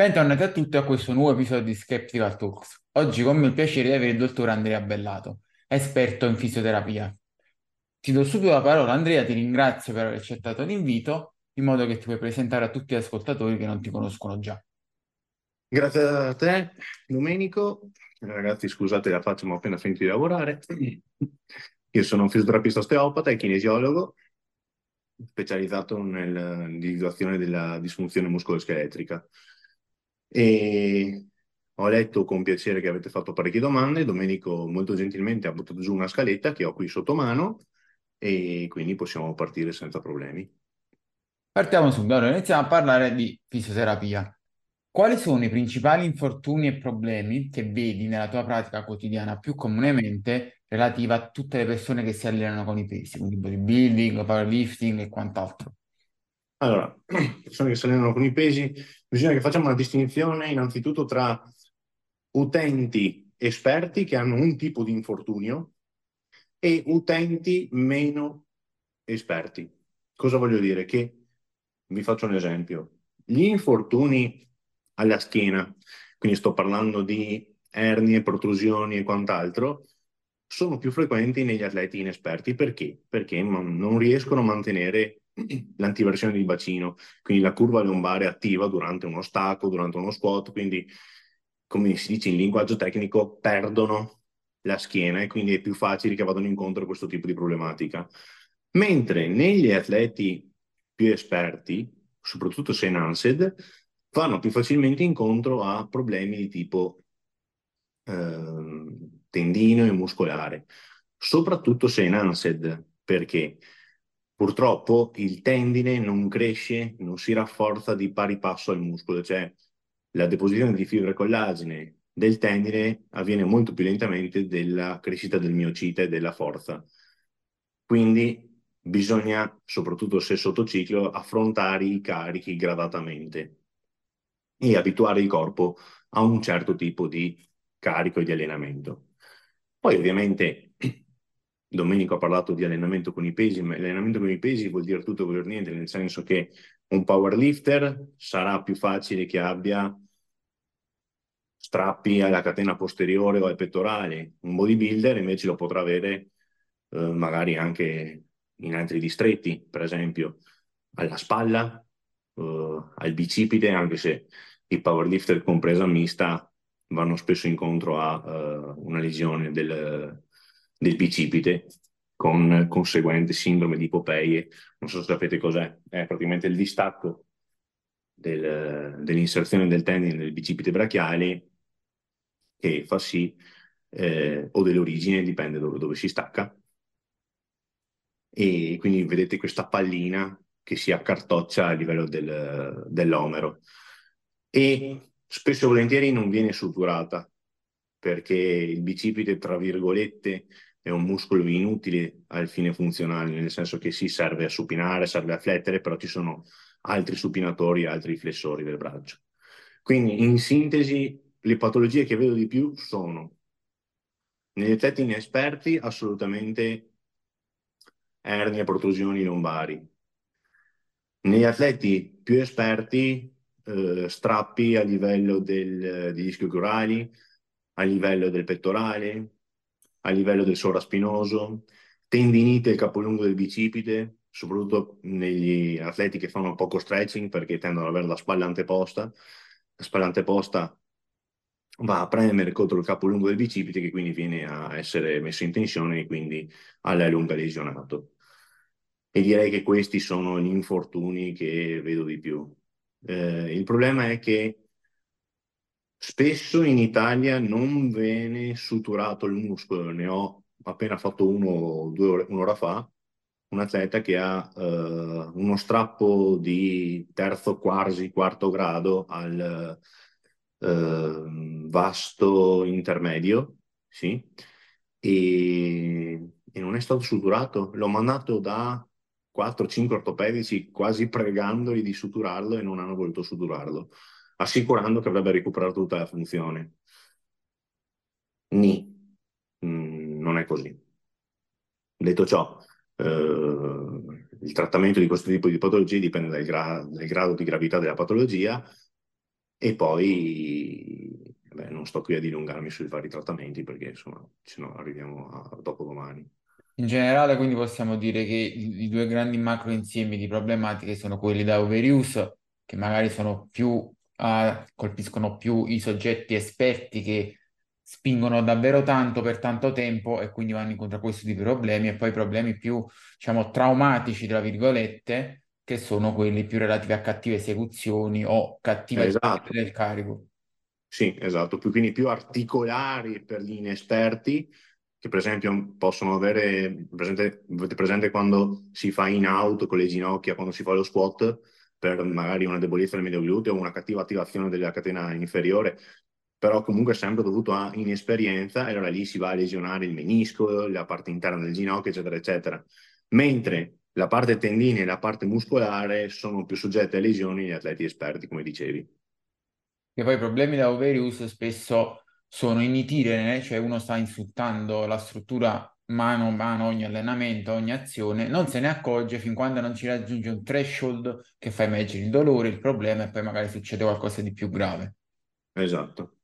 Bentornati a tutti a questo nuovo episodio di Skeptical Talks. Oggi con me il piacere di avere il dottor Andrea Bellato, esperto in fisioterapia. Ti do subito la parola, Andrea, ti ringrazio per aver accettato l'invito, in modo che ti puoi presentare a tutti gli ascoltatori che non ti conoscono già. Grazie a te, Domenico. Ragazzi, scusate la faccia, ma ho appena finito di lavorare. Io sono un fisioterapista osteopata e kinesiologo, specializzato nell'individuazione della disfunzione muscoloscheletrica. E ho letto con piacere che avete fatto parecchie domande. Domenico molto gentilmente ha buttato giù una scaletta che ho qui sotto mano e quindi possiamo partire senza problemi. Partiamo subito, allora iniziamo a parlare di fisioterapia. Quali sono i principali infortuni e problemi che vedi nella tua pratica quotidiana più comunemente relativa a tutte le persone che si allenano con i pesi, quindi bodybuilding, powerlifting e quant'altro? Allora, persone che si allenano con i pesi, bisogna che facciamo una distinzione innanzitutto tra utenti esperti che hanno un tipo di infortunio e utenti meno esperti. Cosa voglio dire? Che vi faccio un esempio. Gli infortuni alla schiena, quindi sto parlando di ernie, protrusioni e quant'altro, sono più frequenti negli atleti inesperti. Perché? Perché non riescono a mantenere l'antiversione di bacino, quindi la curva lombare attiva durante uno stacco, durante uno squat, quindi come si dice in linguaggio tecnico perdono la schiena e quindi è più facile che vadano incontro a questo tipo di problematica. Mentre negli atleti più esperti, soprattutto se enhanced, vanno più facilmente incontro a problemi di tipo eh, tendino e muscolare, soprattutto se enhanced, perché purtroppo il tendine non cresce, non si rafforza di pari passo al muscolo, cioè la deposizione di fibre collagene del tendine avviene molto più lentamente della crescita del miocite e della forza. Quindi bisogna, soprattutto se sotto ciclo, affrontare i carichi gradatamente e abituare il corpo a un certo tipo di carico e di allenamento. Poi ovviamente Domenico ha parlato di allenamento con i pesi, ma l'allenamento con i pesi vuol dire tutto dire niente, nel senso che un powerlifter sarà più facile che abbia strappi alla catena posteriore o ai pettorali, un bodybuilder invece lo potrà avere eh, magari anche in altri distretti, per esempio alla spalla, eh, al bicipite, anche se i powerlifter compresa mista vanno spesso incontro a uh, una lesione del, del bicipite con conseguente sindrome di ipopeie. Non so se sapete cos'è, è praticamente il distacco del, dell'inserzione del tendine nel bicipite brachiale che fa sì, eh, o dell'origine, dipende dove, dove si stacca, e quindi vedete questa pallina che si accartoccia a livello del, dell'omero. E spesso e volentieri non viene suturata perché il bicipite, tra virgolette, è un muscolo inutile al fine funzionale, nel senso che si serve a supinare, serve a flettere, però ci sono altri supinatori, altri flessori del braccio. Quindi, in sintesi, le patologie che vedo di più sono negli atleti inesperti assolutamente ernie, protrusioni lombari. Negli atleti più esperti eh, strappi a livello del, degli ischio-curali, a livello del pettorale, a livello del sovraspinoso, tendinite al capolungo del bicipite, soprattutto negli atleti che fanno poco stretching perché tendono ad avere la spalla anteposta. La spalla anteposta va a premere contro il capolungo del bicipite che quindi viene a essere messo in tensione e quindi alla lunga lesionato. E direi che questi sono gli infortuni che vedo di più. Eh, il problema è che spesso in Italia non viene suturato il muscolo, ne ho appena fatto uno ore, un'ora fa, un atleta che ha eh, uno strappo di terzo, quasi quarto grado al eh, vasto intermedio, sì, e, e non è stato suturato. L'ho mandato da 4-5 ortopedici quasi pregandoli di suturarlo e non hanno voluto suturarlo, assicurando che avrebbe recuperato tutta la funzione. Ni, mm, non è così. Detto ciò, eh, il trattamento di questo tipo di patologie dipende dal, gra- dal grado di gravità della patologia E poi, beh, non sto qui a dilungarmi sui vari trattamenti perché insomma, se no arriviamo a dopodomani. In generale, quindi possiamo dire che i, i due grandi macro insiemi di problematiche sono quelli da overuse, che magari sono più, eh, colpiscono più i soggetti esperti che spingono davvero tanto per tanto tempo e quindi vanno incontro a questo tipo di problemi, e poi problemi più, diciamo, traumatici, tra virgolette, che sono quelli più relativi a cattive esecuzioni o cattiva gestione Esatto, del carico. sì, esatto, più- quindi più articolari per gli inesperti che per esempio possono avere, presente, avete presente quando si fa in out con le ginocchia, quando si fa lo squat per magari una debolezza del medio gluteo o una cattiva attivazione della catena inferiore, però comunque sempre dovuto a inesperienza, e allora lì si va a lesionare il menisco, la parte interna del ginocchio, eccetera, eccetera. Mentre la parte tendine e la parte muscolare sono più soggette a lesioni gli atleti esperti, come dicevi. Che poi i problemi da overuse spesso sono in itinere, cioè uno sta insultando la struttura mano a mano ogni allenamento, ogni azione, non se ne accorge fin quando non ci raggiunge un threshold che fa emergere il dolore, il problema e poi magari succede qualcosa di più grave. Esatto,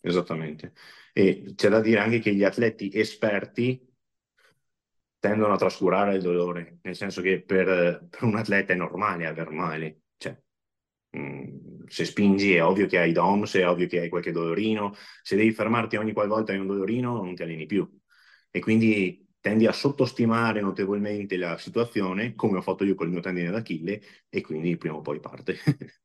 esattamente. E c'è da dire anche che gli atleti esperti tendono a trascurare il dolore, nel senso che per, per un atleta è normale aver male, se spingi è ovvio che hai DOMS, è ovvio che hai qualche dolorino, se devi fermarti ogni qualvolta hai un dolorino non ti alleni più e quindi tendi a sottostimare notevolmente la situazione, come ho fatto io col mio tendine d'Achille, e quindi prima o poi parte,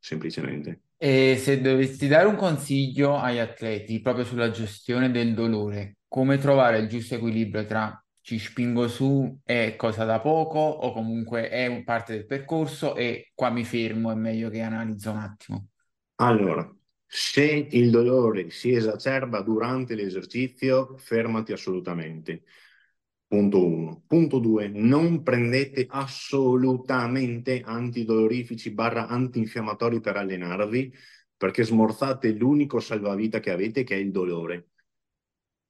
semplicemente. E se dovessi dare un consiglio agli atleti proprio sulla gestione del dolore, come trovare il giusto equilibrio tra ci spingo su è cosa da poco o comunque è parte del percorso e qua mi fermo, è meglio che analizzo un attimo. Allora, se il dolore si esacerba durante l'esercizio, fermati assolutamente. Punto uno. Punto due, non prendete assolutamente antidolorifici barra antinfiammatori per allenarvi, perché smorzate l'unico salvavita che avete, che è il dolore.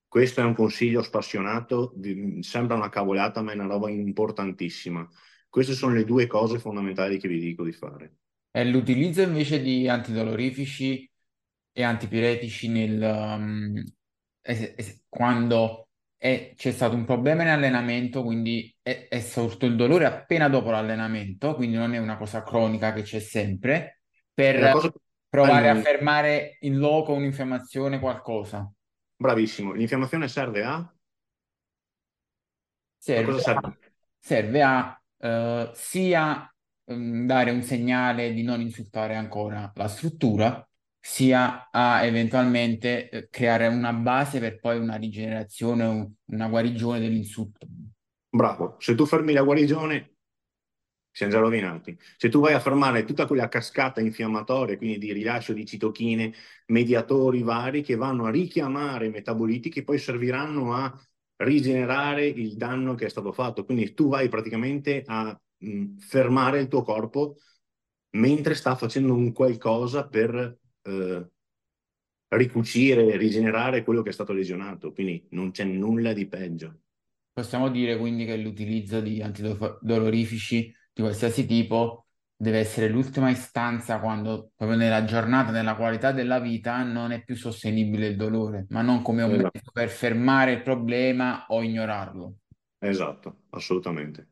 Questo è un consiglio spassionato, sembra una cavolata, ma è una roba importantissima. Queste sono le due cose fondamentali che vi dico di fare. E l'utilizzo invece di antidolorifici e antipiretici nel, um, es- es- quando è- c'è stato un problema in allenamento, quindi è, è sorto il dolore appena dopo l'allenamento, quindi non è una cosa cronica che c'è sempre, È per provare a fermare in loco un'infiammazione, qualcosa. Bravissimo. L'infiammazione serve a? A Serve cosa a, serve? serve a, eh, sia ehm, dare un segnale di non insultare ancora la struttura, sia a eventualmente eh, creare una base per poi una rigenerazione, un- una guarigione dell'insulto. Bravo. Se tu fermi la guarigione, siamo già rovinati. Se tu vai a fermare tutta quella cascata infiammatoria, quindi di rilascio di citochine, mediatori vari che vanno a richiamare metaboliti che poi serviranno a rigenerare il danno che è stato fatto. Quindi tu vai praticamente a mh, fermare il tuo corpo mentre sta facendo un qualcosa per eh, ricucire, rigenerare quello che è stato lesionato. Quindi non c'è nulla di peggio. Possiamo dire quindi che l'utilizzo di antidolorifici di qualsiasi tipo deve essere l'ultima istanza quando proprio nella giornata, nella qualità della vita, non è più sostenibile il dolore, ma non come un Esatto, mezzo per fermare il problema o ignorarlo. esatto, assolutamente.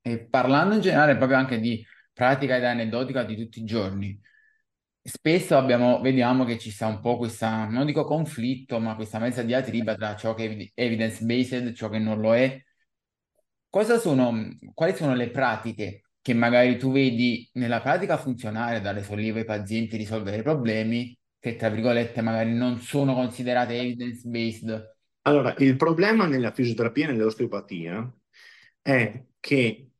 E parlando in generale proprio anche di pratica ed aneddotica di tutti i giorni, spesso abbiamo, vediamo che ci sta un po' questa, non dico conflitto, ma questa mezza diatriba tra ciò che è evidence-based e ciò che non lo è. Cosa sono, quali sono le pratiche che magari tu vedi nella pratica funzionare, dare sollievo ai pazienti, risolvere problemi, che tra virgolette magari non sono considerate evidence-based? Allora, il problema nella fisioterapia e nell'osteopatia è che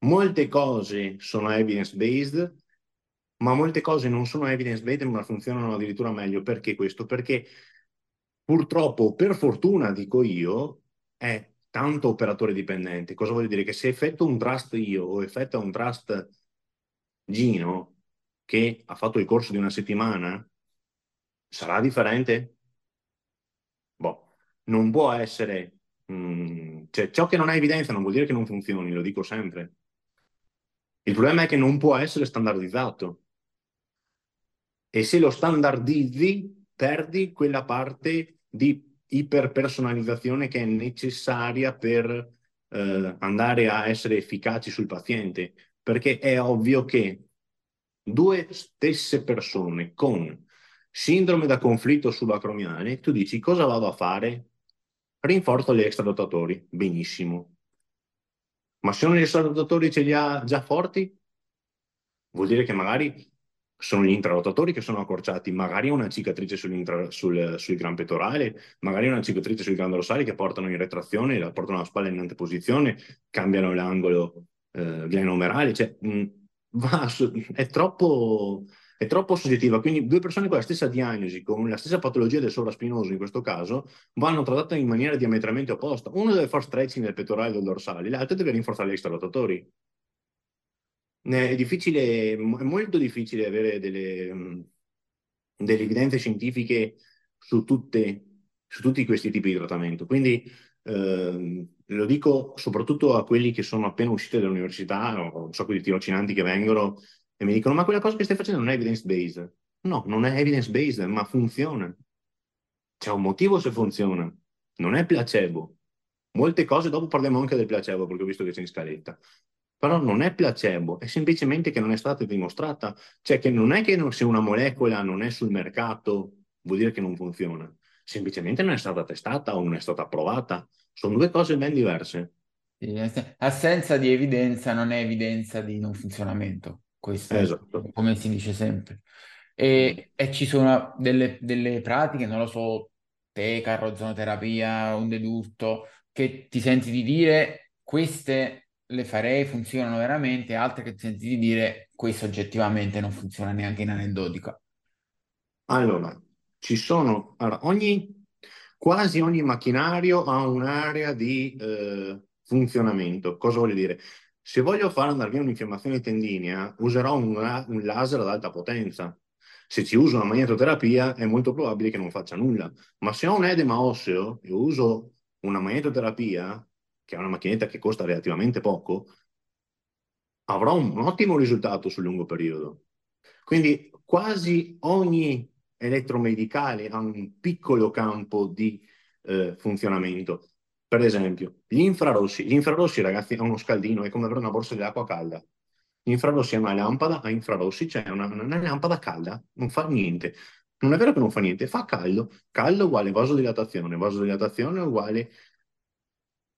molte cose sono evidence-based, ma molte cose non sono evidence-based ma funzionano addirittura meglio. Perché questo? Perché purtroppo, per fortuna, dico io, è tanto operatore dipendente. Cosa voglio dire? Che se effetto un trust io o effetto un trust Gino, che ha fatto il corso di una settimana, sarà differente? Boh, non può essere... mm, cioè, ciò che non ha evidenza non vuol dire che non funzioni, lo dico sempre. Il problema è che non può essere standardizzato. E se lo standardizzi, perdi quella parte di iperpersonalizzazione che è necessaria per eh, andare a essere efficaci sul paziente, perché è ovvio che due stesse persone con sindrome da conflitto subacromiale, tu dici cosa vado a fare? Rinforzo gli extradotatori, benissimo. Ma se uno degli extradotatori ce li ha già forti, vuol dire che magari sono gli intrarotatori che sono accorciati, magari una cicatrice sul, sul, gran pettorale, magari una cicatrice sul gran dorsale che portano in retrazione, la portano la spalla in anteposizione, cambiano l'angolo eh, glenomerale, cioè mh, mm, va, è, troppo, è troppo soggettiva. Quindi due persone con la stessa diagnosi, con la stessa patologia del sovraspinoso in questo caso, vanno trattate in maniera diametralmente opposta. Uno deve fare stretching del pettorale e del dorsale, l'altro deve rinforzare gli extrarotatori. È difficile, è molto difficile avere delle, delle evidenze scientifiche su, tutte, su, tutti questi tipi di trattamento. Quindi eh, lo dico soprattutto a quelli che sono appena usciti dall'università, o so quei tirocinanti che vengono e mi dicono ma quella cosa che stai facendo non è evidence-based. No, non è evidence-based, ma funziona. C'è un motivo se funziona. Non è placebo. Molte cose, dopo parliamo anche del placebo, perché ho visto che c'è in scaletta però non è placebo, è semplicemente che non è stata dimostrata, cioè che non è che non, se una molecola non è sul mercato vuol dire che non funziona, semplicemente non è stata testata o non è stata approvata, sono due cose ben diverse. Assenza di evidenza non è evidenza di non funzionamento, questo esatto. come si dice sempre. E, e ci sono delle, delle, pratiche, non lo so, te, carrozonoterapia, onde d'urto, che ti senti di dire queste le farei, funzionano veramente, altre che senti di dire questo oggettivamente non funziona neanche in aneddotica. Allora, ci sono, allora, ogni, quasi ogni macchinario ha un'area di eh, funzionamento. Cosa voglio dire? Se voglio fare andare via un'infiammazione tendinea, userò un, un laser ad alta potenza. Se ci uso una magnetoterapia è molto probabile che non faccia nulla. Ma se ho un edema osseo e uso una magnetoterapia, che è una macchinetta che costa relativamente poco, avrà un, ottimo risultato sul lungo periodo. Quindi quasi ogni elettromedicale ha un piccolo campo di eh, funzionamento. Per esempio, gli infrarossi. Gli infrarossi, ragazzi, è uno scaldino, è come avere una borsa di acqua calda. Gli infrarossi è una lampada a infrarossi, cioè una, una lampada calda, non fa niente. Non è vero che non fa niente, fa caldo. Caldo uguale vasodilatazione, vasodilatazione uguale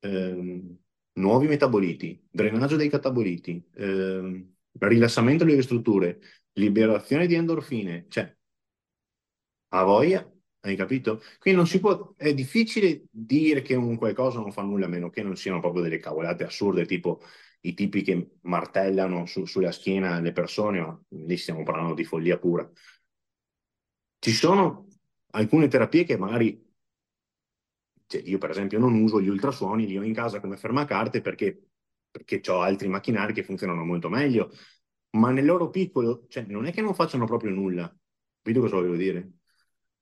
ehm, nuovi metaboliti, drenaggio dei cataboliti, ehm, rilassamento delle strutture, liberazione di endorfine, cioè, a voglia, hai capito? Quindi non si può, è difficile dire che un qualcosa non fa nulla a meno che non siano proprio delle cavolate assurde, tipo i tipi che martellano su, sulla schiena le persone, ma lì stiamo parlando di follia pura. Ci sono alcune terapie che magari cioè, io per esempio non uso gli ultrasuoni, li ho in casa come fermacarte perché, perché ho altri macchinari che funzionano molto meglio, ma nel loro piccolo, cioè, non è che non facciano proprio nulla, vedo cosa voglio dire.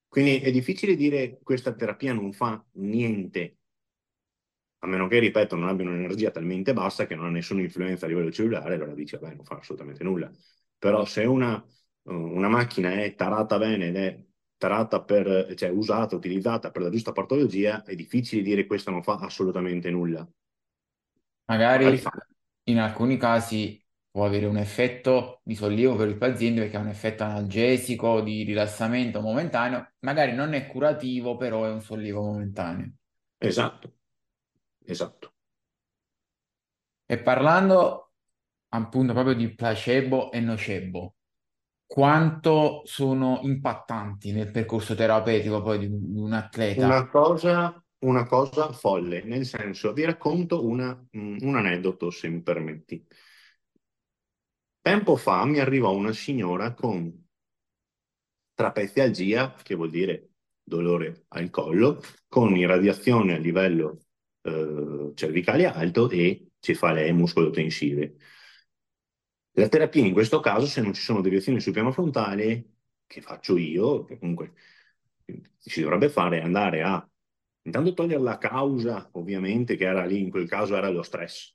Quindi è difficile dire questa terapia non fa niente, a meno che, ripeto, non abbiano un'energia talmente bassa che non ha nessuna influenza a livello cellulare, allora dice, vabbè, non fa assolutamente nulla. Però se una, una macchina è tarata bene ed è tratta per, cioè usata, utilizzata per la giusta patologia, è difficile dire questo non fa assolutamente nulla. Magari, Magari in alcuni casi può avere un effetto di sollievo per il paziente perché ha un effetto analgesico, di rilassamento momentaneo, magari non è curativo, però è un sollievo momentaneo. Esatto, esatto. E parlando appunto proprio di placebo e nocebo, quanto sono impattanti nel percorso terapeutico poi di un, atleta? Una cosa, una cosa, folle, nel senso, vi racconto una, mm, un aneddoto, se mi permetti. Tempo fa mi arrivò una signora con trapezialgia, che vuol dire dolore al collo, con irradiazione a livello eh, cervicale alto e cefalee muscolotensive. La terapia in questo caso, se non ci sono deviazioni sul piano frontale, che faccio io, che comunque si dovrebbe fare, è andare a intanto togliere la causa, ovviamente, che era lì, in quel caso era lo stress.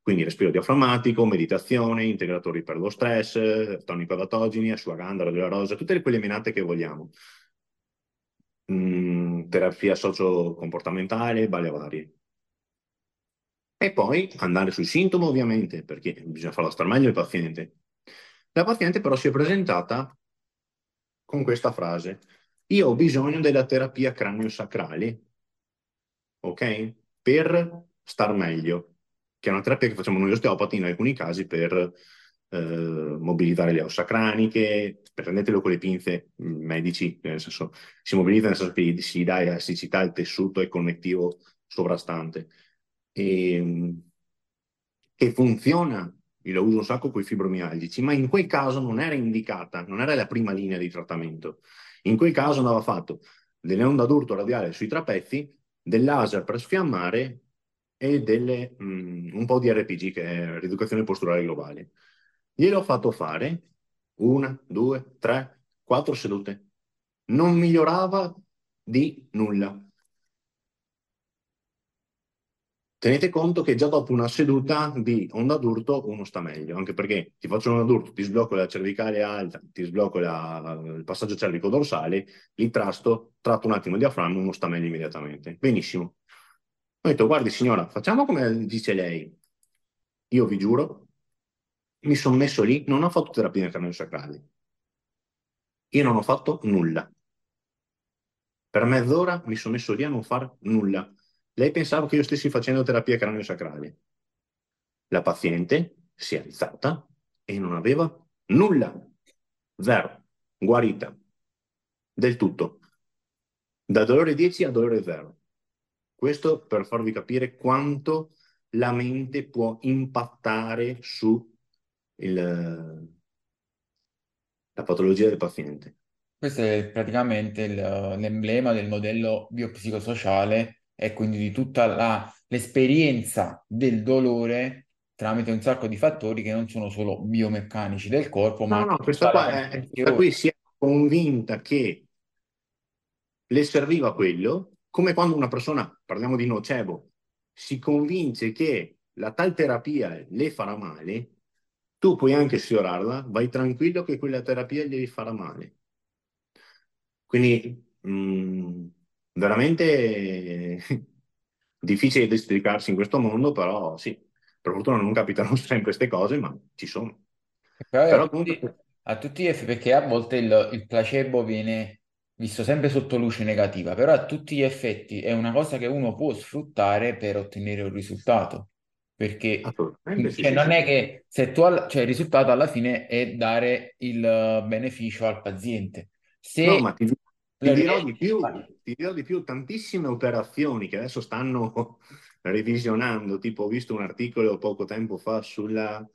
Quindi respiro diaframmatico, meditazione, integratori per lo stress, tonico adatogeni, ashwagandha, radio rosa, tutte quelle menate che vogliamo. Mm, terapia socio-comportamentale, balle varie. E poi andare sui sintomi, ovviamente, perché bisogna farlo star meglio il paziente. La paziente però si è presentata con questa frase. Io ho bisogno della terapia cranio-sacrale, ok? Per star meglio che è una terapia che facciamo noi osteopati in alcuni casi per eh, mobilitare le ossa craniche, prendetelo con le pinze mm, medici, nel senso si mobilita nel senso che si dà elasticità al tessuto e connettivo sovrastante. E, che funziona, io lo uso un sacco con i fibromialgici, ma in quel caso non era indicata, non era la prima linea di trattamento. In quel caso andava fatto delle onde d'urto radiale sui trapezzi, del laser per sfiammare e delle, mm, un po' di RPG, che è rieducazione posturale globale. Gliel'ho fatto fare una, due, tre, quattro sedute. Non migliorava di nulla. Tenete conto che già dopo una seduta di onda d'urto uno sta meglio, anche perché ti faccio onda d'urto, ti sblocco la cervicale alta, ti sblocco la, il passaggio cervico dorsale, il trasto, tratto un attimo il diaframma, uno sta meglio immediatamente. Benissimo. Ho detto, guardi signora, facciamo come dice lei. Io vi giuro, mi sono messo lì, non ho fatto terapia nel sacrali. Io non ho fatto nulla. Per mezz'ora mi sono messo lì a non fare nulla. Lei pensava che io stessi facendo terapia cranio-sacrale. La paziente si è alzata e non aveva nulla. Zero. Guarita. Del tutto. Da dolore 10 a dolore 0. Questo per farvi capire quanto la mente può impattare su il, la patologia del paziente. Questo è praticamente il- l'emblema del modello biopsicosociale e quindi di tutta la- l'esperienza del dolore tramite un sacco di fattori che non sono solo biomeccanici del corpo, ma No, no, anche questa qua è, qui si è convinta che le serviva quello come quando una persona, parliamo di nocebo, si convince che la tal terapia le farà male, tu puoi anche sfiorarla, vai tranquillo che quella terapia gli farà male. Quindi mh, mm, veramente difficile di esplicarsi in questo mondo, però sì, per fortuna non capitano sempre queste cose, ma ci sono. Però a tutti, a tutti gli effetti, perché a volte il, il placebo viene visto sempre sotto luce negativa, però a tutti gli effetti è una cosa che uno può sfruttare per ottenere un risultato. Perché cioè, sì, non sì, è che se tu al- cioè, il risultato alla fine è dare il eh, beneficio al paziente. No, Se ma ti, ti dirò di riesci più, ti dirò di più, tantissime operazioni che adesso stanno revisionando, tipo ho visto un articolo poco tempo fa sulla,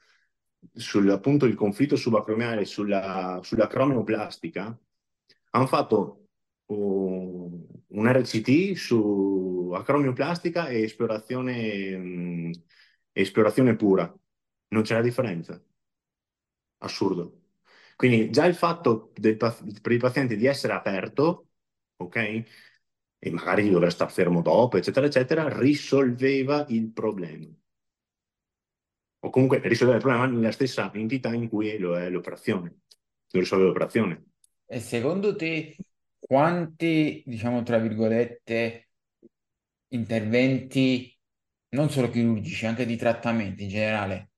sul, appunto il conflitto subacromiale sulla, sulla cromioplastica, hanno fatto uh, un RCT su acromioplastica e esplorazione, mh, esplorazione pura. Non c'è la differenza. Assurdo. Quindi già il fatto del, per il paziente di essere aperto, ok? E magari di dover stare fermo dopo, eccetera, eccetera, risolveva il problema. O comunque risolveva il problema nella stessa entità in cui lo è l'operazione. Lo risolve l'operazione. E secondo te quanti, diciamo, tra virgolette, interventi non solo chirurgici, anche di trattamenti in generale,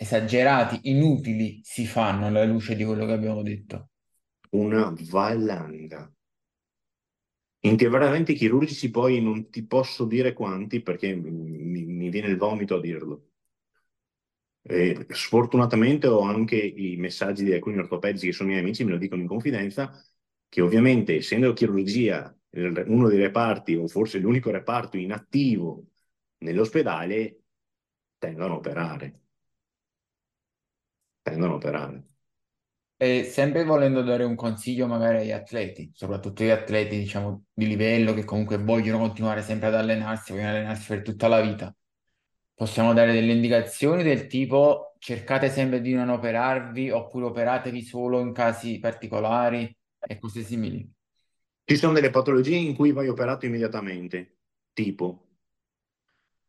esagerati, inutili, si fanno alla luce di quello che abbiamo detto? Una valanga. Interventi chirurgici poi non ti posso dire quanti perché mi, mi viene il vomito a dirlo. E sfortunatamente ho anche i messaggi di alcuni ortopedici che sono miei amici, me lo dicono in confidenza, che ovviamente essendo chirurgia uno dei reparti o forse l'unico reparto inattivo nell'ospedale, tendono a operare. Tendono a operare. E sempre volendo dare un consiglio magari agli atleti, soprattutto gli atleti, diciamo, di livello che comunque vogliono continuare sempre ad allenarsi, vogliono allenarsi per tutta la vita. Possiamo dare delle indicazioni del tipo cercate sempre di non operarvi oppure operatevi solo in casi particolari e cose simili. Ci sono delle patologie in cui vai operato immediatamente, tipo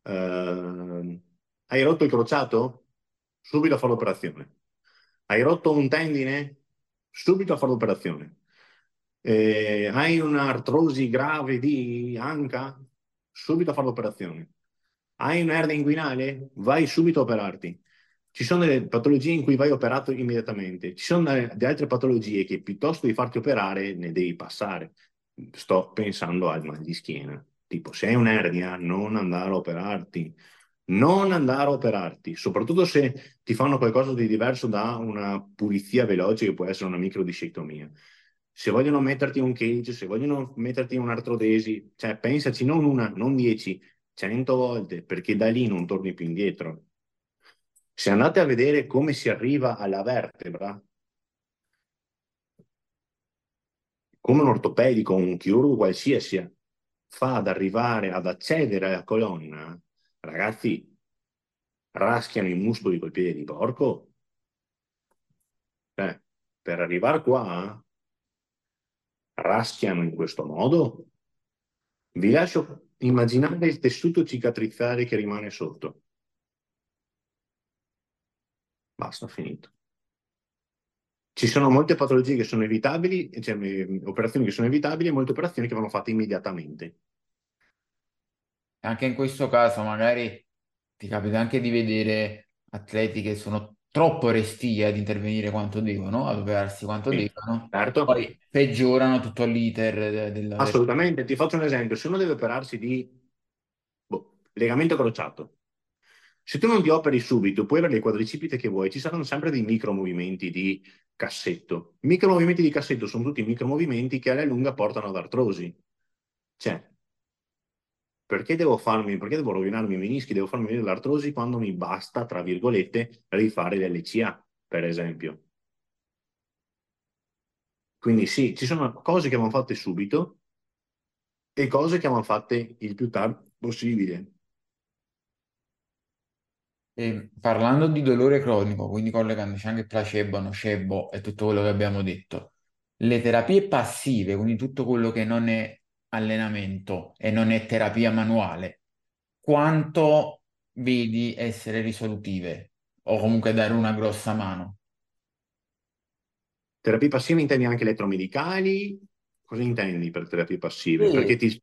eh, Hai rotto il crociato? Subito a fare l'operazione. Hai rotto un tendine? Subito a fare l'operazione. Eh, hai un'artrosi grave di anca? Subito a fare l'operazione. Hai un'ernia inguinale? Vai subito a operarti. Ci sono delle patologie in cui vai operato immediatamente. Ci sono delle altre patologie che piuttosto di farti operare ne devi passare. Sto pensando al mal di schiena. Tipo, se hai un'ernia, non andare a operarti. Non andare a operarti, soprattutto se ti fanno qualcosa di diverso da una pulizia veloce che può essere una microdiscectomia. Se vogliono metterti un cage, se vogliono metterti un'artrodesi, cioè pensaci non una, non dieci, cento volte, perché da lì non torni più indietro. Se andate a vedere come si arriva alla vertebra, come un ortopedico, un chirurgo qualsiasi fa ad arrivare ad accedere alla colonna, ragazzi, raschiano i muscoli col piede di porco. Cioè, per arrivare qua, raschiano in questo modo. Vi lascio immaginare il tessuto cicatrizzale che rimane sotto. Basta, finito. Ci sono molte patologie che sono evitabili, cioè operazioni che sono evitabili e molte operazioni che vanno fatte immediatamente. Anche in questo caso magari ti capita anche di vedere atleti che sono troppo restii ad intervenire quanto devono, ad operarsi quanto sì, devono, certo. poi peggiorano tutto l'iter del... Assolutamente, ti faccio un esempio, se uno deve operarsi di boh, legamento crociato, se tu non ti operi subito, puoi avere le quadricipite che vuoi, ci saranno sempre dei micromovimenti di cassetto. I micromovimenti di cassetto sono tutti micromovimenti che alla lunga portano ad artrosi. Cioè, perché devo farmi, perché devo rovinarmi i menischi, devo farmi venire l'artrosi quando mi basta, tra virgolette, rifare l'LCA, per esempio. Quindi sì, ci sono cose che vanno fatte subito e cose che vanno fatte il più tardi possibile. E parlando di dolore cronico, quindi collegandoci anche placebo, nocebo e tutto quello che abbiamo detto, le terapie passive, quindi tutto quello che non è allenamento e non è terapia manuale, quanto vedi essere risolutive o comunque dare una grossa mano? Terapie passive intendi anche elettromedicali? Cosa intendi per terapie passive? Sì. Perché ti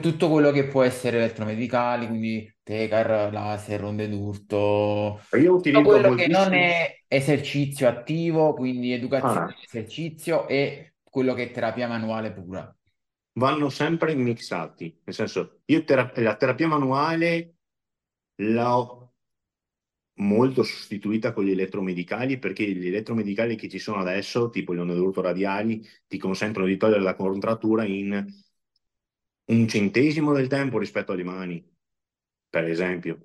tutto quello che può essere elettromedicali, quindi tecar, laser, onde d'urto, io utilizzo tutto quello moltissimo... che non è esercizio attivo, quindi educazione ah. esercizio e quello che è terapia manuale pura. Vanno sempre mixati, nel senso, io tera- la terapia manuale l'ho molto sostituita con gli elettromedicali perché gli elettromedicali che ci sono adesso, tipo le onde d'urto radiali, ti consentono di togliere la contrattura in un centesimo del tempo rispetto alle mani, per esempio.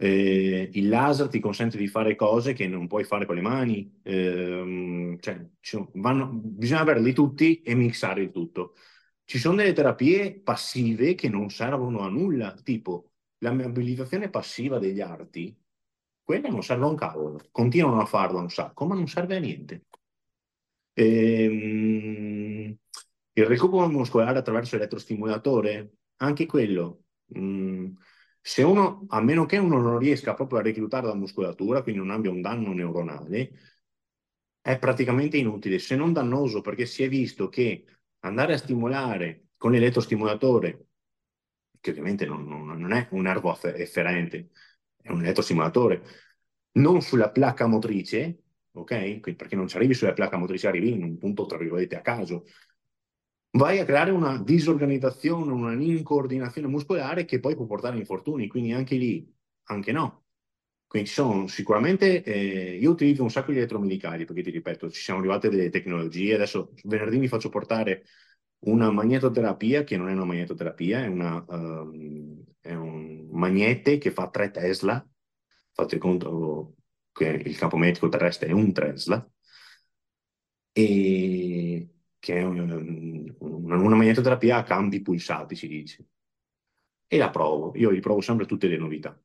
Eh, il laser ti consente di fare cose che non puoi fare con le mani, eh, cioè, vanno, bisogna averli tutti e mixare il tutto. Ci sono delle terapie passive che non servono a nulla, tipo la mobilizzazione passiva degli arti, quella non serve a un cavolo, continuano a farlo un sacco, ma non serve a niente. Ehm, il recupero muscolare attraverso l'elettrostimolatore, anche quello, mh, mm, se uno, a meno che uno non riesca proprio a reclutare la muscolatura, quindi non abbia un danno neuronale, è praticamente inutile, se non dannoso, perché si è visto che andare a stimolare con l'elettrostimolatore, che ovviamente non, non, non è un nervo efferente, è un elettrostimolatore, non sulla placca motrice, ok? Perché non ci arrivi sulla placca motrice, arrivi in un punto, tra virgolette, a caso, vai a creare una disorganizzazione, una incoordinazione muscolare che poi può portare a infortuni, quindi anche lì, anche no. Quindi sono sicuramente, eh, io utilizzo un sacco di elettromedicali perché ti ripeto, ci siamo arrivate delle tecnologie, adesso venerdì mi faccio portare una magnetoterapia che non è una magnetoterapia, è, una, um, è un magnete che fa 3 Tesla, fate conto che il campo metrico terrestre è un Tesla, e che è un, una, una magnetoterapia a campi pulsati, si dice. E la provo, io riprovo sempre tutte le novità.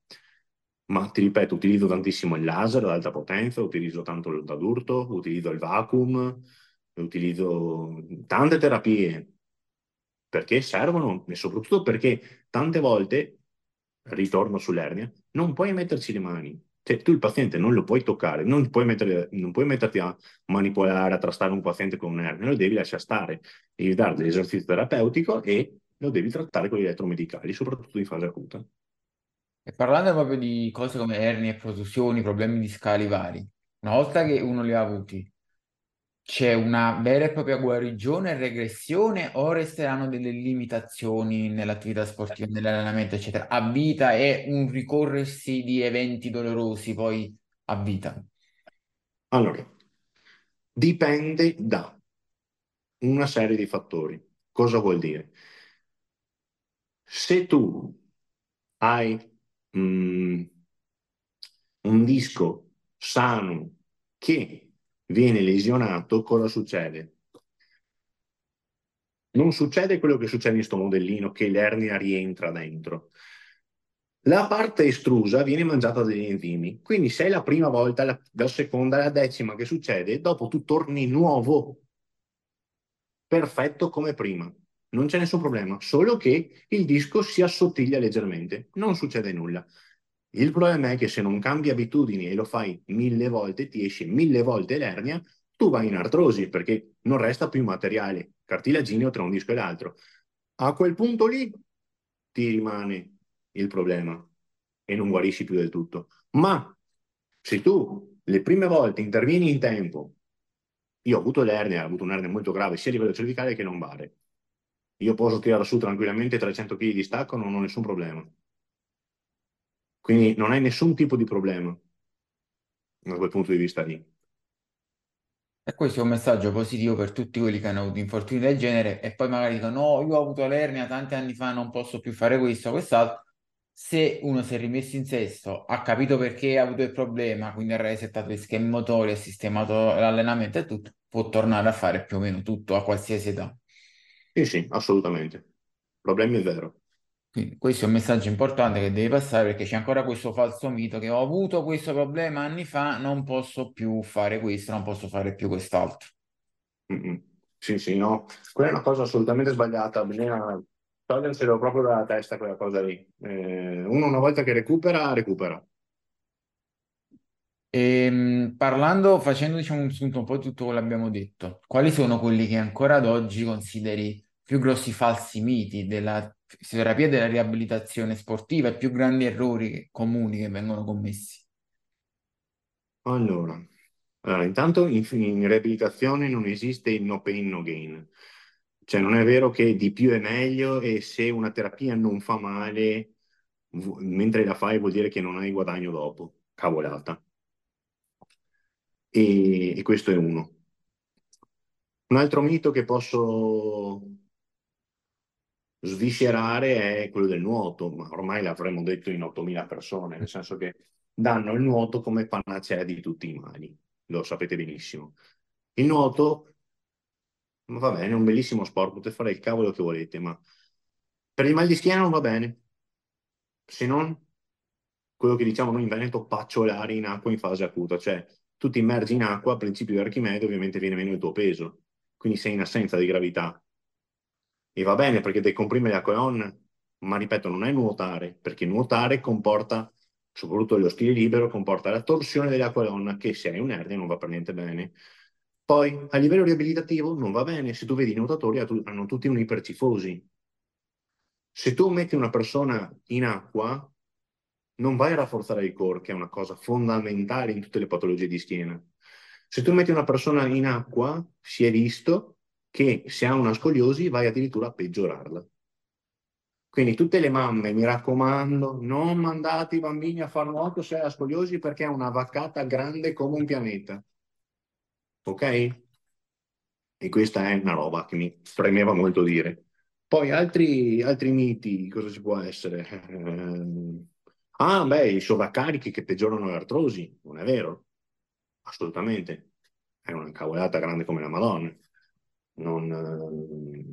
Ma ti ripeto, utilizzo tantissimo il laser ad alta potenza, utilizzo tanto d'urto, utilizzo il vacuum, utilizzo tante terapie perché servono e soprattutto perché tante volte, ritorno sull'ernia, non puoi metterci le mani. Cioè, tu il paziente non lo puoi toccare, non puoi, mettere, non puoi metterti a manipolare, a trastare un paziente con un'ernia, lo devi lasciare stare, devi dare dell'esercizio terapeutico e lo devi trattare con gli elettromedicali, soprattutto in fase acuta. E parlando proprio di cose come ernie, protusioni, problemi discali vari, una volta che uno li ha avuti, c'è una vera e propria guarigione e regressione o resteranno delle limitazioni nell'attività sportiva, nell'allenamento, eccetera? A vita è un ricorrersi di eventi dolorosi poi a vita? Allora, dipende da una serie di fattori. Cosa vuol dire? Se tu hai mm, un disco sano che viene lesionato, cosa succede? Non succede quello che succede in questo modellino, che l'ernia rientra dentro. La parte estrusa viene mangiata dagli enzimi, quindi se è la prima volta, la, la seconda, la decima che succede, dopo tu torni nuovo, perfetto come prima. Non c'è nessun problema, solo che il disco si assottiglia leggermente, non succede nulla. Il problema è che se non cambi abitudini e lo fai mille volte, ti esce mille volte l'ernia, tu vai in artrosi perché non resta più materiale cartilagineo tra un disco e l'altro. A quel punto lì ti rimane il problema e non guarisci più del tutto. Ma se tu le prime volte intervieni in tempo, io ho avuto l'ernia, ho avuto un'ernia molto grave sia a livello cervicale che lombare. Io posso tirare su tranquillamente 300 kg di stacco, non ho nessun problema. Quindi non hai nessun tipo di problema da quel punto di vista lì. E questo è un messaggio positivo per tutti quelli che hanno avuto infortuni del genere e poi magari dicono no, io ho avuto l'ernia tanti anni fa, non posso più fare questo quest'altro. Se uno si è rimesso in sesto, ha capito perché ha avuto il problema, quindi ha resettato gli schemi motori, ha sistemato l'allenamento e tutto, può tornare a fare più o meno tutto a qualsiasi età. Sì, sì, assolutamente. Problemi è vero. Quindi questo è un messaggio importante che devi passare perché c'è ancora questo falso mito che ho avuto questo problema anni fa, non posso più fare questo, non posso fare più quest'altro. Mm-mm. Sì, sì, no. Quella è una cosa assolutamente sbagliata, bisogna toglierselo proprio dalla testa quella cosa lì. Eh, uno una volta che recupera, recupera. E, ehm, parlando, facendo diciamo un sunto un po' di tutto quello che abbiamo detto, quali sono quelli che ancora ad oggi consideri più grossi falsi miti della fisioterapia e della riabilitazione sportiva i più grandi errori comuni che vengono commessi? Allora, allora intanto in, in riabilitazione non esiste il no pain, no gain. Cioè non è vero che di più è meglio e se una terapia non fa male, mentre la fai vuol dire che non hai guadagno dopo. Cavolata. E, e questo è uno. Un altro mito che posso sviscerare è quello del nuoto, ma ormai l'avremmo detto in 8.000 persone, nel senso che danno il nuoto come panacea di tutti i mali, lo sapete benissimo. Il nuoto, va bene, è un bellissimo sport, potete fare il cavolo che volete, ma per il mal di schiena non va bene, se non quello che diciamo noi in Veneto, pacciolare in acqua in fase acuta, cioè tu ti immergi in acqua, a principio di Archimede ovviamente viene meno il tuo peso, quindi sei in assenza di gravità e va bene perché decomprime la colonna, ma ripeto, non è nuotare, perché nuotare comporta, soprattutto lo stile libero, comporta la torsione della colonna che se hai un'ernia non va per niente bene. Poi a livello riabilitativo non va bene, se tu vedi i nuotatori hanno tutti un'ipercifosi. Se tu metti una persona in acqua, non vai a rafforzare il core, che è una cosa fondamentale in tutte le patologie di schiena. Se tu metti una persona in acqua, si è visto che se ha una scoliosi vai addirittura a peggiorarla. Quindi tutte le mamme, mi raccomando, non mandate i bambini a fare nuoto se ha scoliosi perché è una vaccata grande come un pianeta. Ok? E questa è una roba che mi premeva molto dire. Poi altri, altri miti, cosa ci può essere? ah, beh, i sovraccarichi che peggiorano l'artrosi, non è vero? Assolutamente. È una cavolata grande come la Madonna non,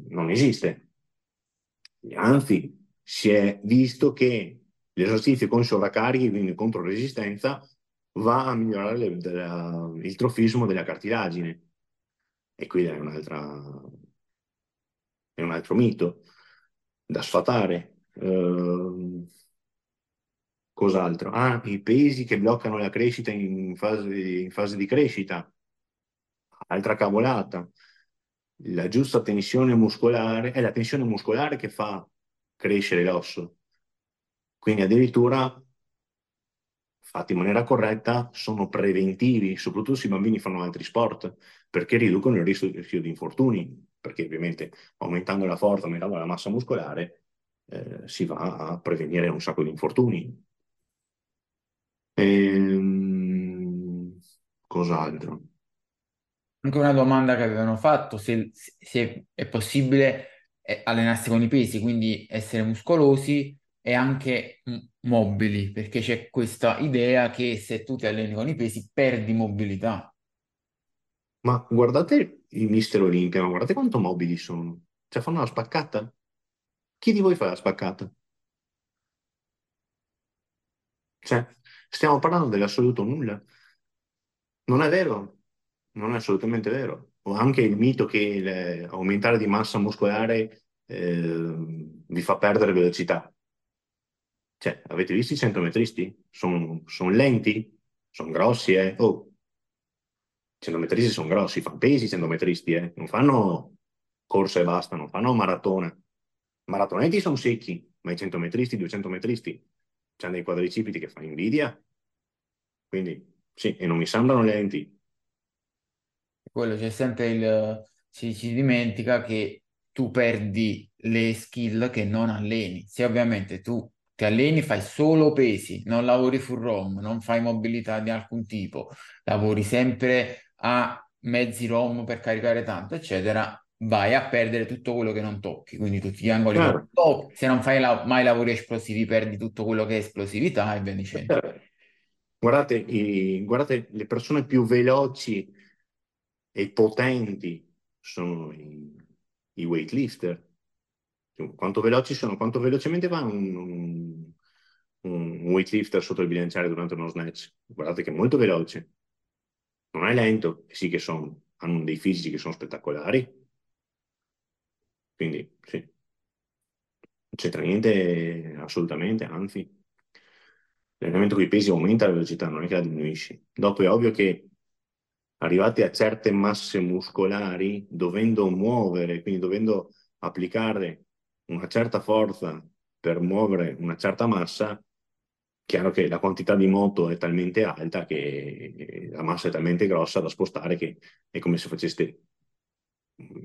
non esiste. Anzi, si è visto che l'esercizio con sovraccarichi, quindi contro resistenza, va a migliorare le, della, il trofismo della cartilagine. E qui è, è un altro mito da sfatare. Uh, Cos'altro? Ah, i pesi che bloccano la crescita in fase, in fase di crescita. Altra cavolata. La giusta tensione muscolare è la tensione muscolare che fa crescere l'osso. Quindi addirittura fatti in maniera corretta sono preventivi, soprattutto se i bambini fanno altri sport, perché riducono il rischio, di infortuni, perché ovviamente aumentando la forza, aumentando la massa muscolare, eh, si va a prevenire un sacco di infortuni. Ehm, cos'altro? Anche una domanda che avevano fatto, se, se è possibile eh, allenarsi con i pesi, quindi essere muscolosi e anche mobili, perché c'è questa idea che se tu ti alleni con i pesi perdi mobilità. Ma guardate il Mister Olimpia, ma guardate quanto mobili sono. Cioè fanno la spaccata? Chi di voi fa la spaccata? Cioè, stiamo parlando dell'assoluto nulla. Non è vero, non è assolutamente vero. O anche il mito che le- aumentare di massa muscolare eh, vi fa perdere velocità. Cioè, avete visto i centometristi? Sono lenti, sono grossi, eh. Oh, i centometristi sono grossi, fanno pesi i centometristi, eh. Non fanno corsa e basta, non fanno maratona. Maratonetti sono secchi, ma i centometristi, i duecentometristi, hanno dei quadricipiti che fanno invidia. Quindi, sì, e non mi sembrano lenti. Quello c'è sempre il... Si, si dimentica che tu perdi le skill che non alleni. Se ovviamente tu ti alleni, fai solo pesi, non lavori full ROM, non fai mobilità di alcun tipo, lavori sempre a mezzi ROM per caricare tanto, eccetera, vai a perdere tutto quello che non tocchi, quindi tutti gli angoli che non Chiaro, tocchi. Se non fai la- mai lavori esplosivi, perdi tutto quello che è esplosività e via dicendo. chiaro. Guardate, i- guardate, le persone più veloci e potenti sono i, i weightlifter. Quanto sono? Quanto velocemente va un, un- un weightlifter sotto il bilanciere durante uno snatch? Guardate che è molto veloce. Non è lento, sì che sono, hanno dei fisici che sono spettacolari. Quindi, sì, non c'entra niente assolutamente, anzi. L'allenamento con i pesi aumenta la velocità, non è che la diminuisci. Dopo è ovvio che arrivati a certe masse muscolari, dovendo muovere, quindi dovendo applicare una certa forza per muovere una certa massa, chiaro che la quantità di moto è talmente alta che la massa è talmente grossa da spostare che è come se faceste,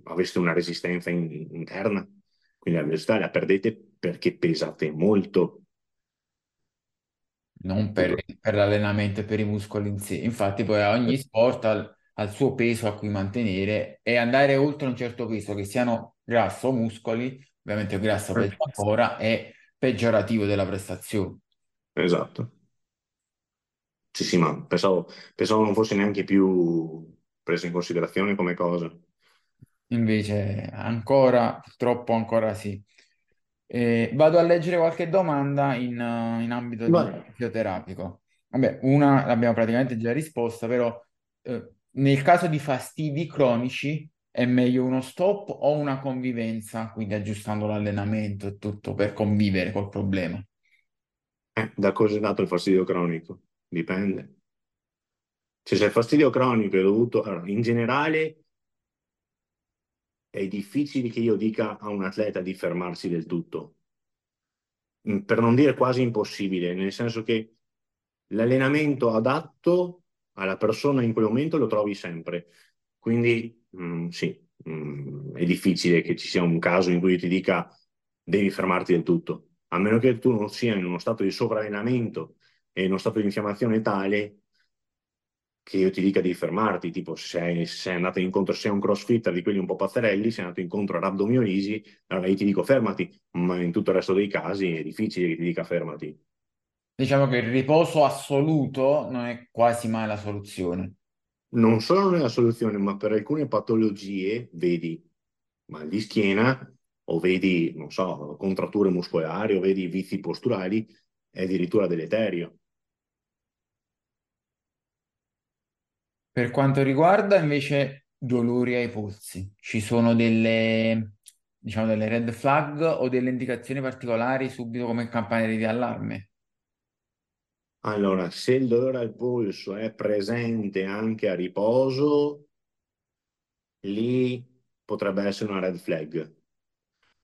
aveste una resistenza in- interna. Quindi la velocità la perdete perché pesate molto. Non per, per l'allenamento e per i muscoli in sé. Infatti, poi ogni sport ha, il ha il suo peso a cui mantenere e andare oltre un certo peso, che siano grasso o muscoli, ovviamente grasso peggio ancora, è peggiorativo della prestazione. Esatto. Sì, sì, ma pensavo, pensavo non fosse neanche più preso in considerazione come cosa. Invece, ancora, purtroppo ancora sì. Eh, vado a leggere qualche domanda in, eh, in ambito di Vai. fisioterapico. Vabbè, una l'abbiamo praticamente già risposta, però eh, nel caso di fastidi cronici è meglio uno stop o una convivenza, quindi aggiustando l'allenamento e tutto per convivere col problema. Eh, da cosa è dato il fastidio cronico? Dipende. Cioè, se il fastidio cronico è dovuto... allora, in generale è difficile che io dica a un atleta di fermarsi del tutto, Mm, per non dire quasi impossibile, nel senso che l'allenamento adatto alla persona in quel momento lo trovi sempre. Quindi mm, sì, mm, è difficile che ci sia un caso in cui io ti dica devi fermarti del tutto, a meno che tu non sia in uno stato di sovrallenamento e in uno stato di infiammazione tale che io ti dica di fermarti, tipo se sei, se sei andato incontro, se sei un crossfitter di quelli un po' pazzerelli, sei andato incontro a rabdomiolisi, allora io ti dico fermati, ma in tutto il resto dei casi è difficile che ti dica fermati. Diciamo che il riposo assoluto non è quasi mai la soluzione. Non solo nella soluzione, ma per alcune patologie, vedi mal di schiena, o vedi, non so, contratture muscolari, o vedi vizi posturali, è addirittura deleterio. Per quanto riguarda invece dolori ai polsi, ci sono delle, diciamo, delle red flag o delle indicazioni particolari subito come campanelli di allarme? Allora, se il dolore al polso è presente anche a riposo, lì potrebbe essere una red flag.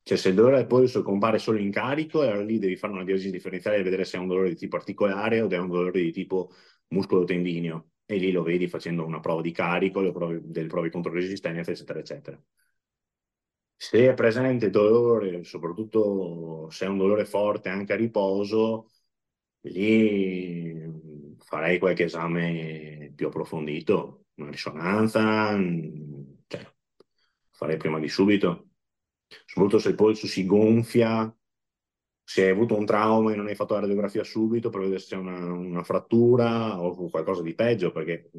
Cioè, se il dolore al polso compare solo in carico, allora lì devi fare una diagnosi differenziale e vedere se è un dolore di tipo articolare o è un dolore di tipo muscolo-tendineo. E lì lo vedi facendo una prova di carico, le prove, delle prove contro resistenza, eccetera, eccetera. Se è presente dolore, soprattutto se è un dolore forte anche a riposo, lì farei qualche esame più approfondito, una risonanza, cioè, farei prima di subito. Soprattutto se il polso si gonfia, se hai avuto un trauma e non hai fatto la radiografia subito per vedere se c'è una, una frattura o qualcosa di peggio, perché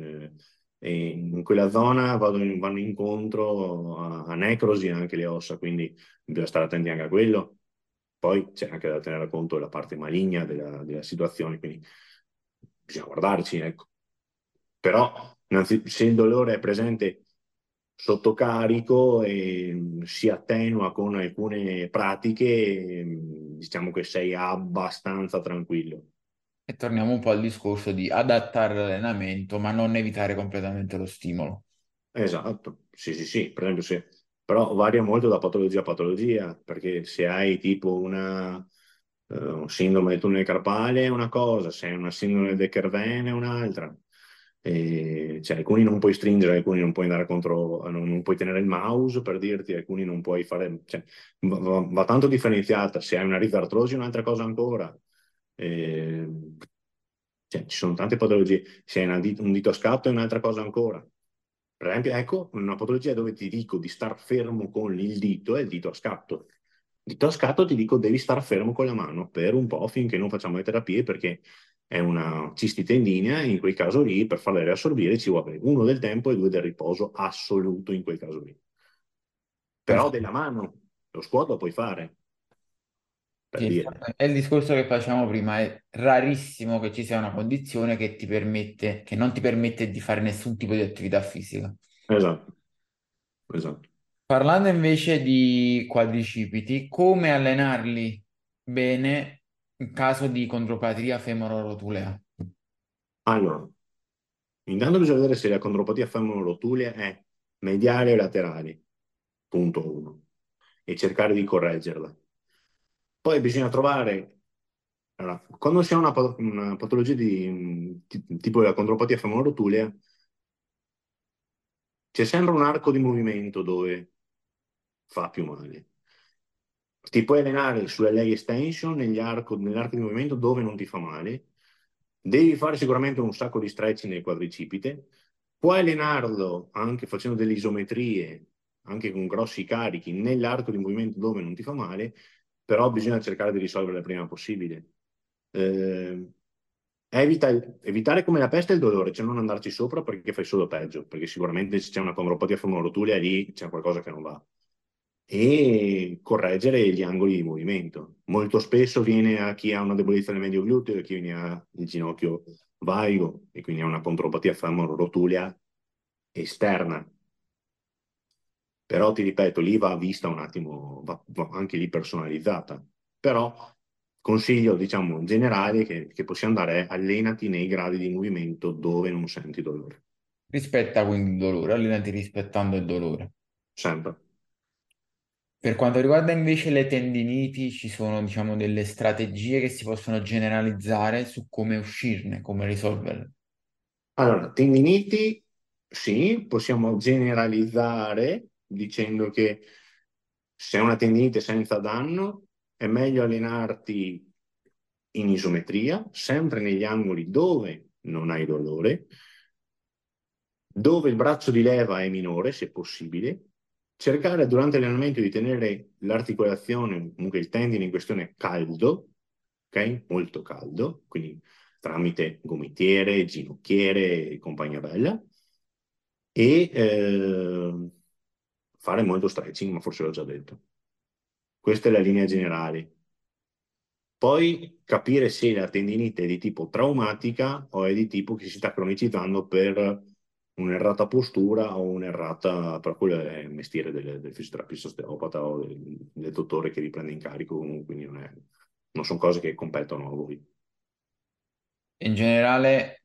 eh, in quella zona vanno, vanno incontro a, a necrosi anche le ossa, quindi bisogna stare attenti anche a quello. Poi c'è anche da tenere conto della parte maligna della, della situazione, quindi bisogna guardarci, ecco. Però se il dolore è presente sotto carico e si attenua con alcune pratiche, diciamo che sei abbastanza tranquillo. E torniamo un po' al discorso di adattare l'allenamento, ma non evitare completamente lo stimolo. Esatto, sì, sì, sì, per esempio se però varia molto da patologia a patologia, perché se hai tipo una uh, sindrome del tunnel carpale è una cosa, se hai una sindrome del Kerven è un'altra. E, cioè, alcuni non puoi stringere, alcuni non puoi andare contro, non, non puoi tenere il mouse per dirti, alcuni non puoi fare, cioè, va, va, tanto differenziata. Se hai una ritartrosi un'altra cosa ancora. E, cioè, ci sono tante patologie. Se hai dito, un dito a scatto è un'altra cosa ancora. Per esempio, ecco, una patologia dove ti dico di star fermo con il dito è il dito a scatto. Dito a scatto ti dico devi star fermo con la mano per un po' finché non facciamo le terapie perché è una cisti tendinea e in quel caso lì per farla riassorbire ci vuole uno del tempo e due del riposo assoluto in quel caso lì. Però della mano, lo squat lo puoi fare. Sì, è il discorso che facciamo prima, è rarissimo che ci sia una condizione che ti permette, che non ti permette di fare nessun tipo di attività fisica. Esatto, esatto. Parlando invece di quadricipiti, come allenarli bene in caso di condropatia femororotulea? Allora, intanto bisogna vedere se la condropatia femororotulea è mediale o laterale, punto uno, e cercare di correggerla poi bisogna trovare, allora, quando ha una, una patologia di, tipo la condropatia femorotulea, c'è sempre un arco di movimento dove fa più male. Ti puoi allenare sulle leg extension nell'arco, nell'arco di movimento dove non ti fa male. Devi fare sicuramente un sacco di stretching nel quadricipite. Puoi allenarlo anche facendo delle isometrie, anche con grossi carichi, nell'arco di movimento dove non ti fa male però bisogna cercare di risolverla il prima possibile. Eh, evita, evitare come la peste il dolore, cioè non andarci sopra perché fai solo peggio, perché sicuramente se c'è una condropatia femorotulia lì c'è qualcosa che non va. E correggere gli angoli di movimento. Molto spesso viene a chi ha una debolezza nel medio gluteo, a chi viene a il ginocchio vaigo e quindi ha una condropatia femorotulia esterna, però ti ripeto, lì va vista un attimo, va, va anche lì personalizzata. Però consiglio, diciamo, generale che, che possiamo dare è allenati nei gradi di movimento dove non senti dolore. Rispetta quindi il dolore, allenati rispettando il dolore. Sempre. Per quanto riguarda invece le tendiniti, ci sono, diciamo, delle strategie che si possono generalizzare su come uscirne, come risolverle. Allora, tendiniti, sì, possiamo generalizzare dicendo che se è una tendinite senza danno è meglio allenarti in isometria, sempre negli angoli dove non hai dolore, dove il braccio di leva è minore, se possibile, cercare durante l'allenamento di tenere l'articolazione, comunque il tendine in questione caldo, ok? Molto caldo, quindi tramite gomitiere, ginocchiere e compagnia bella, e eh, fare molto stretching, ma forse l'ho già detto. Questa è la linea generale. Poi capire se la tendinite è di tipo traumatica o è di tipo che si sta cronicizzando per un'errata postura o un'errata, però quello è il mestiere del, del fisioterapista osteopata o del, del, dottore che vi prende in carico, quindi non, è, non sono cose che competono a voi. In generale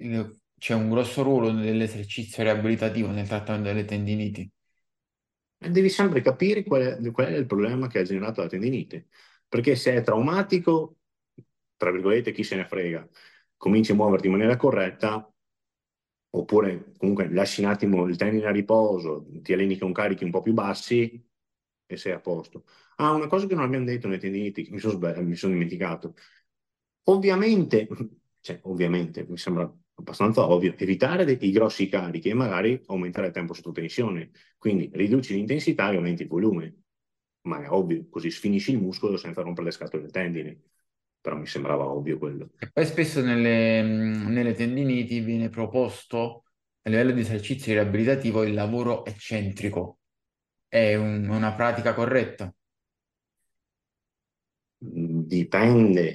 c'è un grosso ruolo dell'esercizio riabilitativo nel trattamento delle tendiniti. E devi sempre capire qual è, qual è il problema che ha generato la tendinite. Perché se è traumatico, tra virgolette, chi se ne frega, cominci a muoverti in maniera corretta, oppure comunque lasci un attimo il tendine a riposo, ti alleni con carichi un po' più bassi e sei a posto. Ah, una cosa che non abbiamo detto nei tendiniti, mi sono, mi sono dimenticato. Ovviamente, cioè, ovviamente, mi sembra abbastanza ovvio, evitare dei, i grossi carichi e magari aumentare il tempo sotto tensione. Quindi riduci l'intensità e aumenti il volume. Ma è ovvio, così sfinisci il muscolo senza rompere le scatole del tendine. Però mi sembrava ovvio quello. E poi spesso nelle, nelle tendiniti viene proposto a livello di esercizio riabilitativo il lavoro eccentrico. È un- una pratica corretta. Dipende,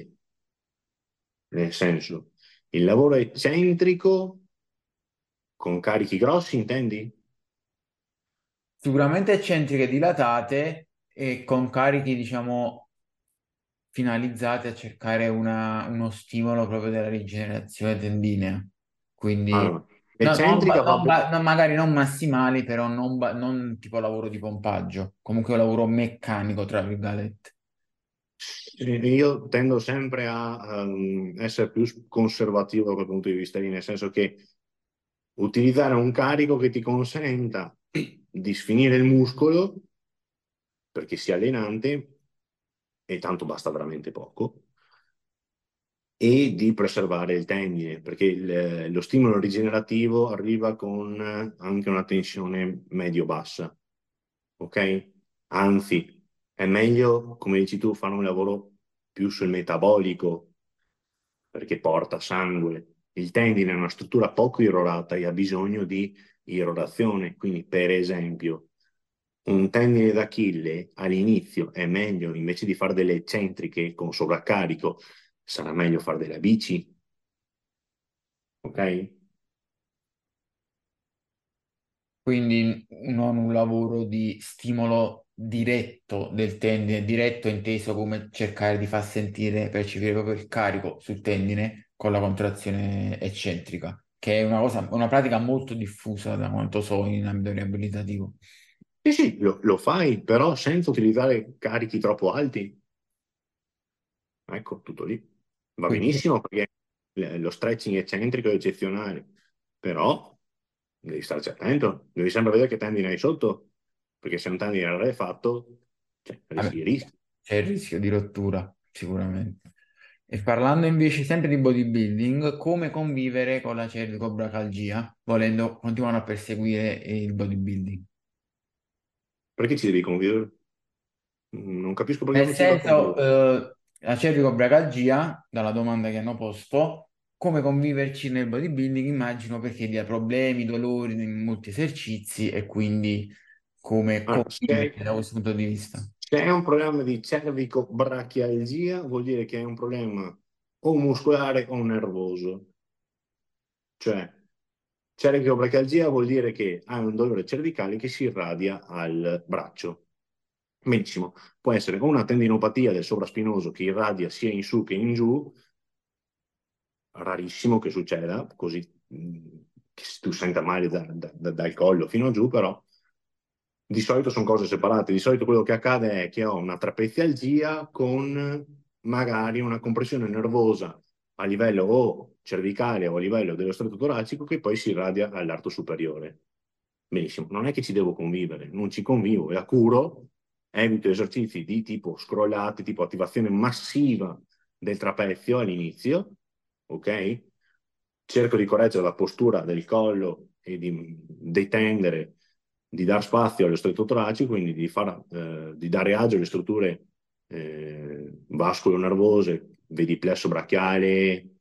nel senso, il lavoro eccentrico con carichi grossi, intendi? Sicuramente eccentriche dilatate e con carichi, diciamo, finalizzate a cercare una- uno stimolo proprio della rigenerazione tendinea. Quindi Allora, no- non l'eccentrica va non non- magari non massimali, però non, non tipo lavoro di pompaggio, comunque un lavoro meccanico, tra virgolette. Io tendo sempre a ehm, essere più conservativo da quel punto di vista lì, nel senso che utilizzare un carico che ti consenta di sfinire il muscolo perché sia allenante e tanto basta veramente poco e di preservare il tendine perché il- lo stimolo rigenerativo arriva con anche una tensione medio-bassa, ok? Anzi, è meglio, come dici tu, fare un lavoro più sul metabolico perché porta sangue. Il tendine è una struttura poco irrorata e ha bisogno di irrorazione. Quindi, per esempio, un tendine d'Achille all'inizio è meglio, invece di fare delle eccentriche con sovraccarico, sarà meglio fare della bici, ok? Quindi non un lavoro di stimolo diretto del tendine, diretto inteso come cercare di far sentire, percepire proprio il carico sul tendine con la contrazione eccentrica, che è una cosa, una pratica molto diffusa da quanto so in ambito riabilitativo. Sì, sì, lo, lo fai, però senza utilizzare carichi troppo alti. Ecco, tutto lì. Va Quindi, benissimo perché l- lo stretching eccentrico è eccezionale, però devi starci attento, devi sempre vedere che tendine hai sotto, perché se un tendine è rarefatto, cioè, vabbè, rischi, rischi. c'è il rischio di rottura, sicuramente. E parlando invece sempre di bodybuilding, come convivere con la cervicobracalgia, volendo continuare a perseguire il bodybuilding? Perché ci devi convivere? Non capisco perché Nel senso, eh, la cervicobragalgia, dalla domanda che hanno posto, come conviverci nel bodybuilding, immagino perché dia problemi, dolori in molti esercizi e quindi come se, convivere da questo punto di vista. se è un problema di cervicobrachialgia, vuol dire che è un problema o muscolare o nervoso. Cioè, cervicobrachialgia vuol dire che hai un dolore cervicale che si irradia al braccio. Benissimo, può essere o una tendinopatia del sovraspinoso che irradia sia in su che in giù, rarissimo che succeda, così che tu senta male da- da- dal collo fino a giù, però di solito sono cose separate. Di solito quello che accade è che ho una trapezialgia con magari una compressione nervosa a livello o cervicale o a livello dello strato toracico che poi si irradia all'arto superiore. Benissimo, non è che ci devo convivere, non ci convivo, la curo, evito esercizi di tipo scrollati, tipo attivazione massiva del trapezio all'inizio, ok? Cerco di correggere la postura del collo e di detendere, di dar spazio allo stretto toracico, quindi di, far, eh, di dare agio alle strutture eh, vascolo-nervose, vedi plesso brachiale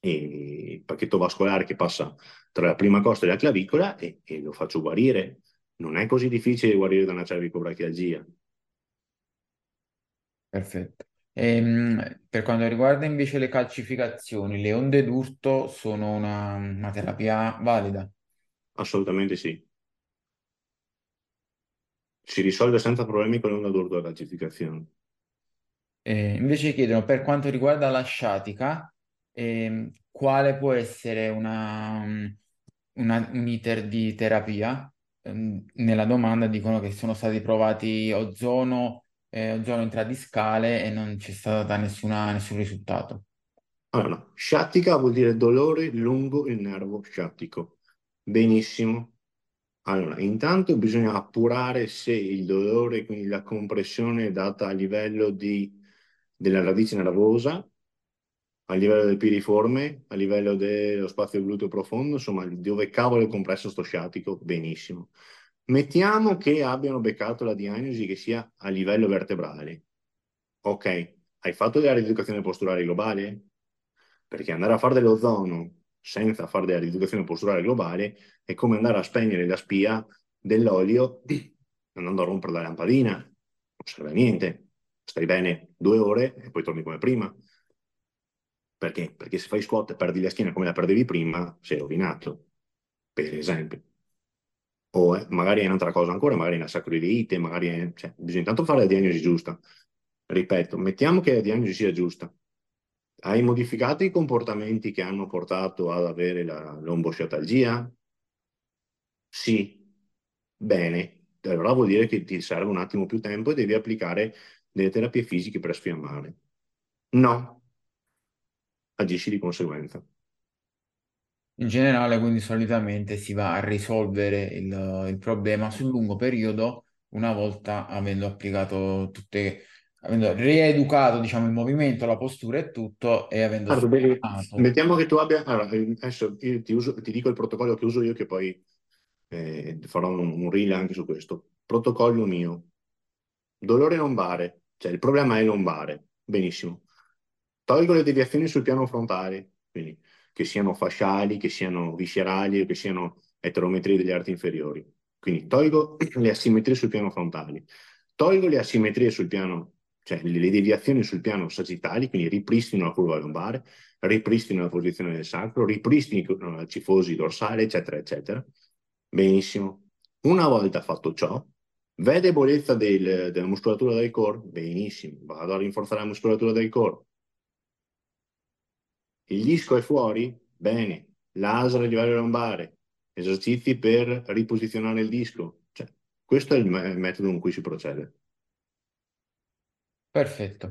e pacchetto vascolare che passa tra la prima costa e la clavicola e, e lo faccio guarire. Non è così difficile guarire da una cervicobrachialgia. Perfetto. Ehm, per quanto riguarda invece le calcificazioni, le onde d'urto sono una, una terapia valida. Assolutamente sì. Si risolve senza problemi con l'onda d'urto la calcificazione. Eh, invece chiedono per quanto riguarda la sciatica, ehm, quale può essere una, una- un iter di terapia? Ehm, Nella domanda dicono che sono stati provati ozono, eh, ozono intradiscale e non c'è stato nessuna- nessun risultato. Allora, sciatica vuol dire dolore lungo il nervo sciattico. Benissimo. Allora, intanto bisogna appurare se il dolore, quindi la compressione data a livello di, della radice nervosa, a livello del piriforme, a livello dello spazio gluteo profondo, insomma, dove cavolo è compresso sto sciatico, benissimo. Mettiamo che abbiano beccato la diagnosi che sia a livello vertebrale. Ok, hai fatto della rieducazione posturale globale? Perché andare a fare dell'ozono senza fare della rieducazione posturale globale è come andare a spegnere la spia dell'olio andando a rompere la lampadina. Non serve a niente. Stai bene due ore e poi torni come prima. Perché? Perché se fai squat e perdi la schiena come la perdevi prima, sei rovinato, per esempio. O eh, magari è un'altra cosa ancora, magari è una sacroiliite, magari è... Cioè, bisogna intanto fare la diagnosi giusta. Ripeto, mettiamo che la diagnosi sia giusta. Hai modificato i comportamenti che hanno portato ad avere la lombosciatalgia? Sì. Bene. Allora vuol dire che ti serve un attimo più tempo e devi applicare delle terapie fisiche per sfiammare. No. Agisci di conseguenza. In generale, quindi solitamente si va a risolvere il, il problema sul lungo periodo una volta avendo applicato tutte, avendo rieducato, diciamo, il movimento, la postura e tutto e avendo bene, sfruttato. mettiamo che tu abbia... Allora, adesso io ti, uso- ti dico il protocollo che uso io che poi eh, farò un, un reel anche su questo. Protocollo mio. Dolore lombare, cioè il problema è lombare. Benissimo. Tolgo le deviazioni sul piano frontale, quindi che siano fasciali, che siano viscerali o che siano eterometrie degli arti inferiori. Quindi tolgo le asimmetrie sul piano frontale, tolgo le asimmetrie sul piano, cioè le, deviazioni sul piano sagittali, quindi ripristino la curva lombare, ripristino la posizione del sacro, ripristino la cifosi dorsale, eccetera, eccetera. Benissimo. Una volta fatto ciò, vede debolezza del- della muscolatura del core? Benissimo. Vado a rinforzare la muscolatura del core. Il disco è fuori? Bene. Laser a livello lombare. Esercizi per riposizionare il disco. Cioè, questo è il me- metodo con cui si procede. Perfetto.